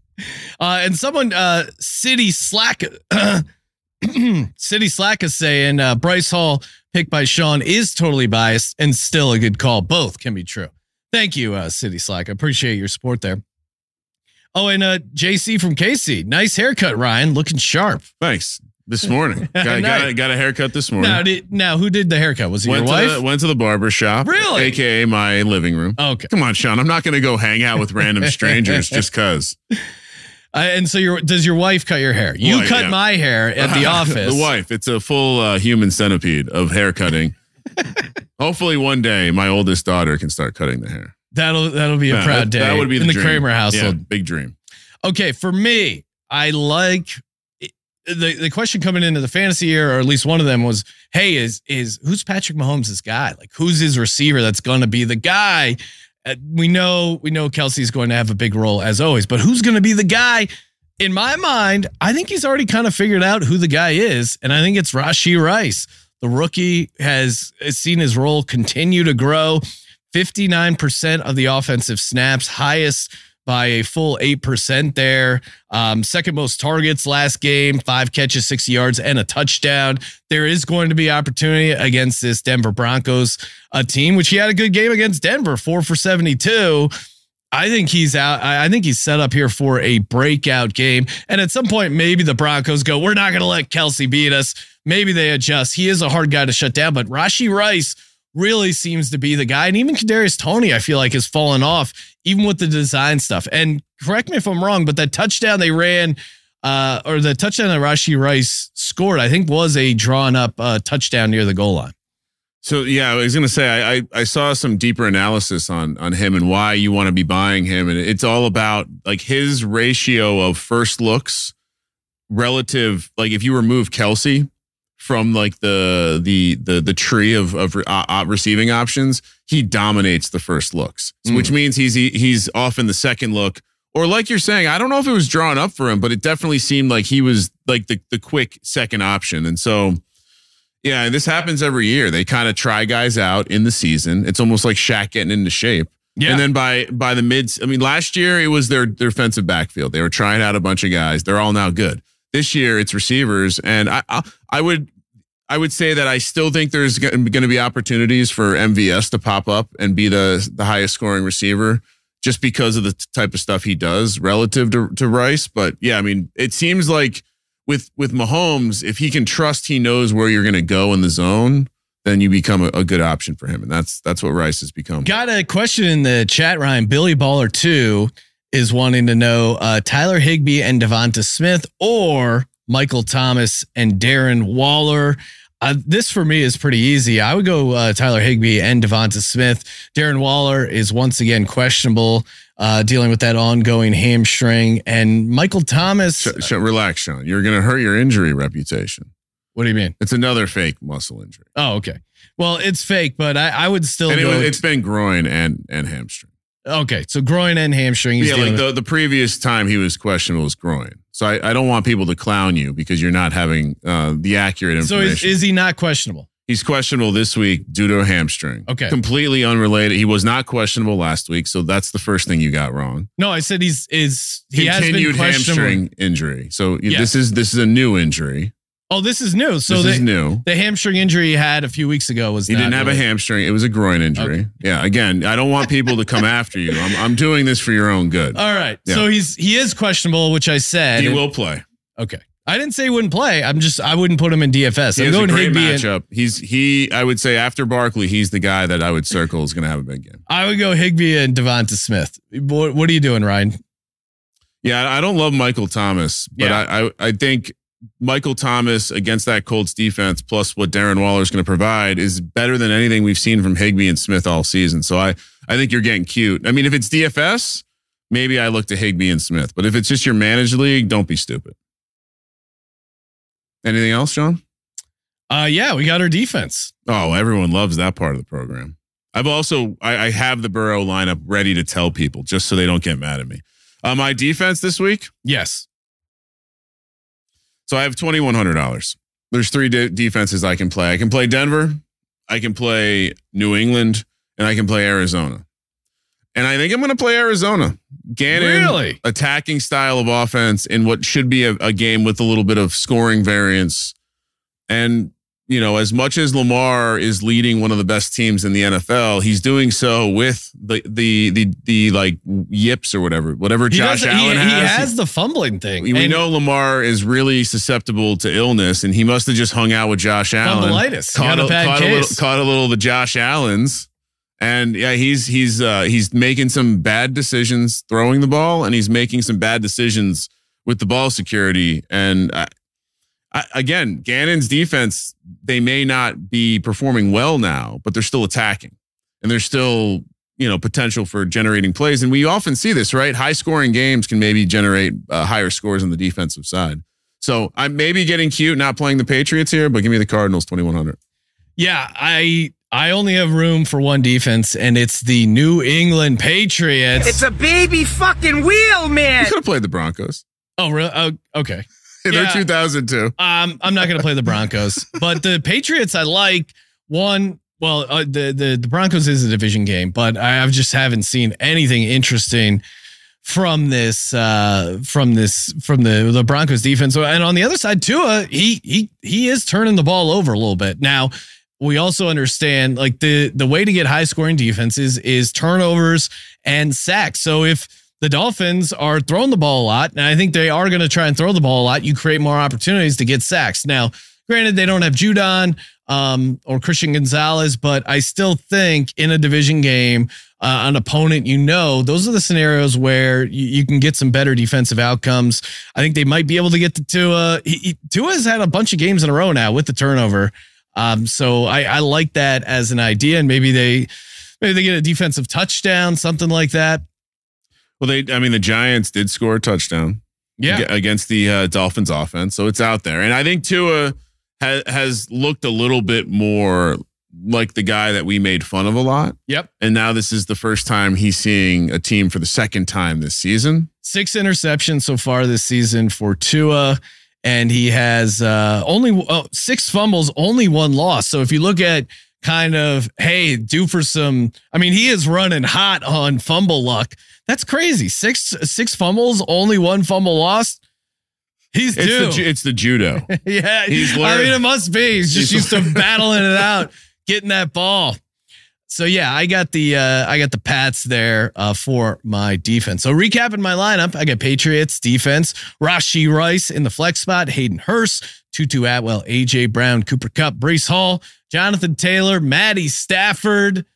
and someone, uh, City Slack, City Slack is saying uh, Breece Hall picked by Sean is totally biased and still a good call. Both can be true. Thank you, uh, City Slack. I appreciate your support there. Oh, and uh, JC from KC. Nice haircut, Ryan. Looking sharp.
Thanks. This morning, got, got,
Nice.
got a haircut this morning.
Now, did, now, who did the haircut? Was it
went
your wife?
the, went to the barber shop,
Really?
aka my living room.
okay.
Come on, Sean. I'm not going to go hang out with random strangers just because.
Uh, and so, your does your wife cut your hair? You
Well,
cut
yeah.
my hair at the office.
the wife. It's a full uh, human centipede of hair cutting. Hopefully, one day my oldest daughter can start cutting the hair.
That'll that'll be a
Yeah,
proud
that-
day.
That would be
in
the,
the
dream.
Kramer
Yeah,
household.
big dream.
Okay, for me, I like the the question coming into the fantasy year, or at least one of them was, "Hey, is is who's Patrick Mahomes' guy? Like, who's his receiver that's going to be the guy?" Uh, we know we know Kelce's going to have a big role as always, but who's going to be the guy? In my mind, I think he's already kind of figured out who the guy is, and I think it's Rashee Rice. The rookie has, has seen his role continue to grow. 59% of the offensive snaps, highest by a full 8% there. Um, second most targets last game, five catches, 60 yards, and a touchdown. There is going to be opportunity against this Denver Broncos a team, which he had a good game against Denver, four for 72. I think he's out. I think he's set up here for a breakout game. And at some point, maybe the Broncos go, we're not going to let Kelce beat us. Maybe they adjust. He is a hard guy to shut down, but Rashee Rice really seems to be the guy. And even Kadarius Toney, I feel like, has fallen off, even with the design stuff. And correct me if I'm wrong, but that touchdown they ran, uh, or the touchdown that Rashee Rice scored, I think was a drawn up uh, touchdown near the goal line.
So yeah, I was gonna say I, I I saw some deeper analysis on on him and why you want to be buying him, and it's all about like his ratio of first looks relative. Like if you remove Kelce from like the the the the tree of of uh, uh, receiving options, he dominates the first looks, So which means he's he, he's off in the second look. Or like you're saying, I don't know if it was drawn up for him, but it definitely seemed like he was like the the quick second option, and so. Yeah, and this happens every year. They kind of try guys out in the season. It's almost like Shaq getting into shape.
Yeah.
And then by by the mid, I mean, last year it was their their defensive backfield. They were trying out a bunch of guys. They're all now good. This year it's receivers, and I I, I would I would say that I still think there's going to be opportunities for MVS to pop up and be the the highest scoring receiver, just because of the type of stuff he does relative to to Rice. But yeah, I mean, it seems like with with Mahomes, if he can trust he knows where you're going to go in the zone, then you become a, a good option for him, and that's that's what Rice has become.
Got a question in the chat, Ryan. Billy Baller 2 is wanting to know uh, Tyler Higbee and Devonta Smith or Michael Thomas and Darren Waller. Uh, this for me is pretty easy. I would go uh, Tyler Higbee and Devonta Smith. Darren Waller is once again questionable, uh, dealing with that ongoing hamstring. And Michael Thomas,
Sh- sh- relax, Sean. You're going to hurt your injury reputation.
what do you mean?
It's another fake muscle injury,
Oh, okay. Well, it's fake, but I, I would still
and it,
go.
was- it's been groin and and hamstring.
Okay, so groin and hamstring.
yeah, like
with-
the, the previous time he was questionable was groin. So I, I don't want people to clown you because you're not having uh, the accurate
so
information.
is, is he not questionable?
He's questionable this week due to a hamstring.
Okay.
Completely unrelated. He was not questionable last week. So that's the first thing you got wrong.
No, I said he's is he has been
Continued
questionable.
hamstring injury. So
Yes.
this is this is a new injury.
Oh, this is new. So
this
the,
is new.
the hamstring injury he had a few weeks ago was
He didn't have a hamstring. It was a groin injury.
Okay.
Yeah. Again, I don't want people to come after you. I'm, I'm doing this for your own good.
All right.
Yeah.
So he's he is questionable, which I said.
he
And-
will play.
Okay. I didn't say he wouldn't play. I'm just I wouldn't put him in DFS.
He
I'm
has a
going
great
Higbee. And,
matchup. He's he. I would say after Barkley, he's the guy that I would circle is going to have a big game.
I would go Higbee and Devonta Smith. What, what are you doing, Ryan?
Yeah, I don't love Michael Thomas, but
Yeah.
I, I I think Michael Thomas against that Colts defense, plus what Darren Waller is going to provide, is better than anything we've seen from Higbee and Smith all season. So I I think you're getting cute. I mean, if it's DFS, maybe I look to Higbee and Smith, but if it's just your managed league, don't be stupid. Anything else, John?
Uh, yeah, we got our defense.
Oh, everyone loves that part of the program. I've also I, I have the Burrow lineup ready to tell people just so they don't get mad at me. Uh, my defense this week.
Yes.
So I have twenty one hundred dollars. There's three de- defenses I can play. I can play Denver, I can play New England, and I can play Arizona. And I think I'm going to play Arizona. Gannon,
Really?
attacking style of offense in what should be a, a game with a little bit of scoring variance. And you know, as much as Lamar is leading one of the best teams in the NFL, he's doing so with the the the the like yips or whatever, whatever
He,
Josh
does- he-
Allen
he
has.
has the fumbling thing.
we, we know Lamar is really susceptible to illness, and he must have just hung out with Josh Allen.
Fumbleitis.
Caught,
a
a, caught, a little, caught a little of the Josh Allens, and yeah, he's he's uh, he's making some bad decisions throwing the ball, and he's making some bad decisions with the ball security. And I, I, again, Gannon's defense they may not be performing well now, but they're still attacking, and they're still you know potential for generating plays. And we often see this, right? High scoring games can maybe generate uh, higher scores on the defensive side. So I'm maybe getting cute, not playing the Patriots here, but give me the Cardinals 2100.
Yeah, I I only have room for one defense, and it's the New England Patriots.
It's a baby fucking wheel, man.
You could have played the Broncos
oh, really? Oh, okay.
In
Yeah.
2002.
Um, I'm not going to play the Broncos, but the Patriots I like. One, well, uh, the the the Broncos is a division game, but I I've just haven't seen anything interesting from this uh from this from the the Broncos defense. And on the other side, Tua, he he he is turning the ball over a little bit. Now, we also understand like the the way to get high scoring defenses is turnovers and sacks. So if the Dolphins are throwing the ball a lot, and I think they are going to try and throw the ball a lot, you create more opportunities to get sacks. Now, granted, they don't have Judon um, or Christian Gonzalez, but I still think in a division game, uh, an opponent you know, those are the scenarios where you, you can get some better defensive outcomes. I think they might be able to get to Tua. He, he, had a bunch of games in a row now with the turnover. Um, so I, I like that as an idea, and maybe they maybe they get a defensive touchdown, something like that.
Well, they, I mean, the Giants did score a touchdown
Yeah,
against the uh, Dolphins offense, so it's out there. And I think Tua ha- has looked a little bit more like the guy that we made fun of a lot.
yep.
And now this is the first time he's seeing a team for the second time this season.
Six interceptions so far this season for Tua, and he has uh, only oh, six fumbles, only one loss. So if you look at kind of hey, due for some, I mean, he is running hot on fumble luck. That's crazy. Six six fumbles, only one fumble lost. He's
It's
due.
the, it's the judo.
yeah,
He's
I mean, it must be. He's just
He's
used to battling it out, getting that ball. So yeah, I got the uh, I got the Pats there uh, for my defense. So recapping my lineup, I got Patriots defense, Rashee Rice in the flex spot, Hayden Hurst, Tutu Atwell, AJ Brown, Cooper Kupp, Breece Hall, Jonathan Taylor, Matty Stafford.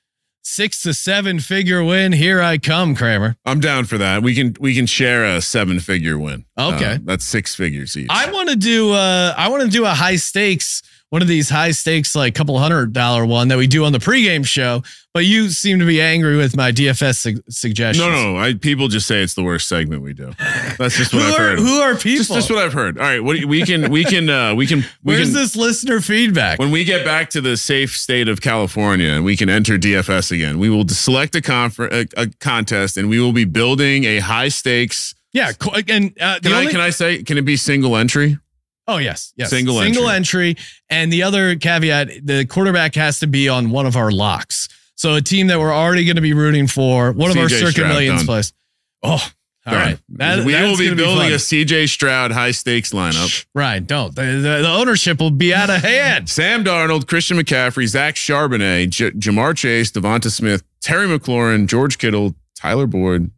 Six to seven figure win. Here I come, Kramer.
I'm down for that. We can we can share a seven figure win.
Okay.
Uh, that's six figures each.
I want to do uh I want to do a high stakes one of these high stakes like couple hundred dollar one that we do on the pregame show, but you seem to be angry with my DFS su- suggestions.
no, no, I, people just say it's the worst segment we do. That's just what I've
are
heard.
who are people?
just, just what I've heard. All right, what we can we can uh, we can we
Where's
can
this listener feedback?
when we get back to the safe state of California and we can enter DFS again. We will select a confer- a, a contest and we will be building a high stakes.
yeah, and uh,
Can I
only,
can I say can it be single entry?
Oh yes, yes,
Single
single entry. and the other caveat: the quarterback has to be on one of our locks. So a team that we're already going to be rooting for, one of our circuit
Stroud,
millions
done.
plays. Oh, all right. That,
we will be building
fun.
a CJ Stroud high stakes lineup.
Right, don't. The, the, the ownership will be out of hand.
Sam Darnold, Christian McCaffrey, Zach Charbonnet, J- Ja'Marr Chase, Devonta Smith, Terry McLaurin, George Kittle, Tyler Boyd,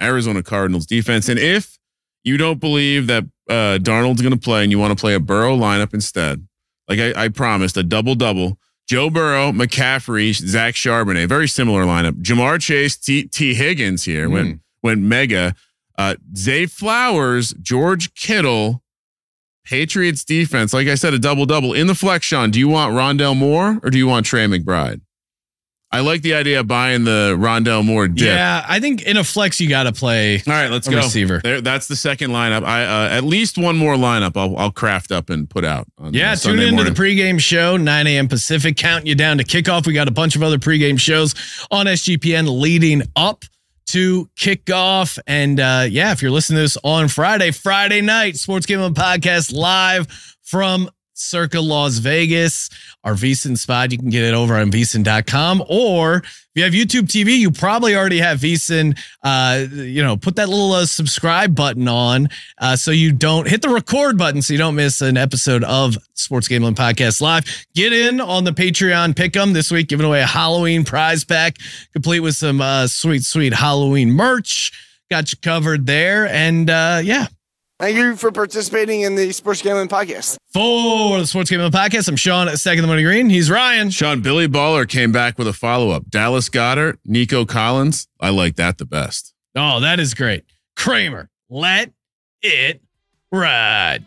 Arizona Cardinals defense. And if you don't believe that uh, Darnold's going to play and you want to play a Burrow lineup instead, like I, I promised, a double double. Joe Burrow, McCaffrey, Zach Charbonnet, very similar lineup. Ja'Marr Chase, T, Tee Higgins here went went mega. Uh, Zay Flowers, George Kittle, Patriots defense. Like I said, a double double in the flex. Sean, do you want Rondale Moore or do you want Trey McBride? I like the idea of buying the Rondale Moore dip.
Yeah, I think in a flex you got to play.
All right, let's go.
receiver.
There, that's the second lineup. I uh, at least one more lineup. I'll, I'll craft up and put out. On,
Yeah,
uh,
tune into the pregame show, 9 a.m. Pacific, counting you down to kickoff. We got a bunch of other pregame shows on SGPN leading up to kickoff. And uh, yeah, if you're listening to this on Friday, Friday night, Sports Gambling Podcast live from Circa Las Vegas. Our VSiN spot, you can get it over on VSiN.com. Or if you have YouTube TV, you probably already have VSiN. Uh, you know, put that little uh, subscribe button on uh, so you don't hit the record button so you don't miss an episode of Sports Gambling Podcast Live. Get in on the Patreon pick'em this week, giving away a Halloween prize pack, complete with some uh, sweet, sweet Halloween merch. Got you covered there. And uh, yeah,
Thank you for participating in the Sports Gambling Podcast.
for the Sports Gambling Podcast, I'm Sean at Second the Money Green. He's Ryan.
Sean Billy Baller came back with a follow up. Dallas Goedert, Nico Collins. I like that the best.
Oh, that is great. Kramer, let it ride.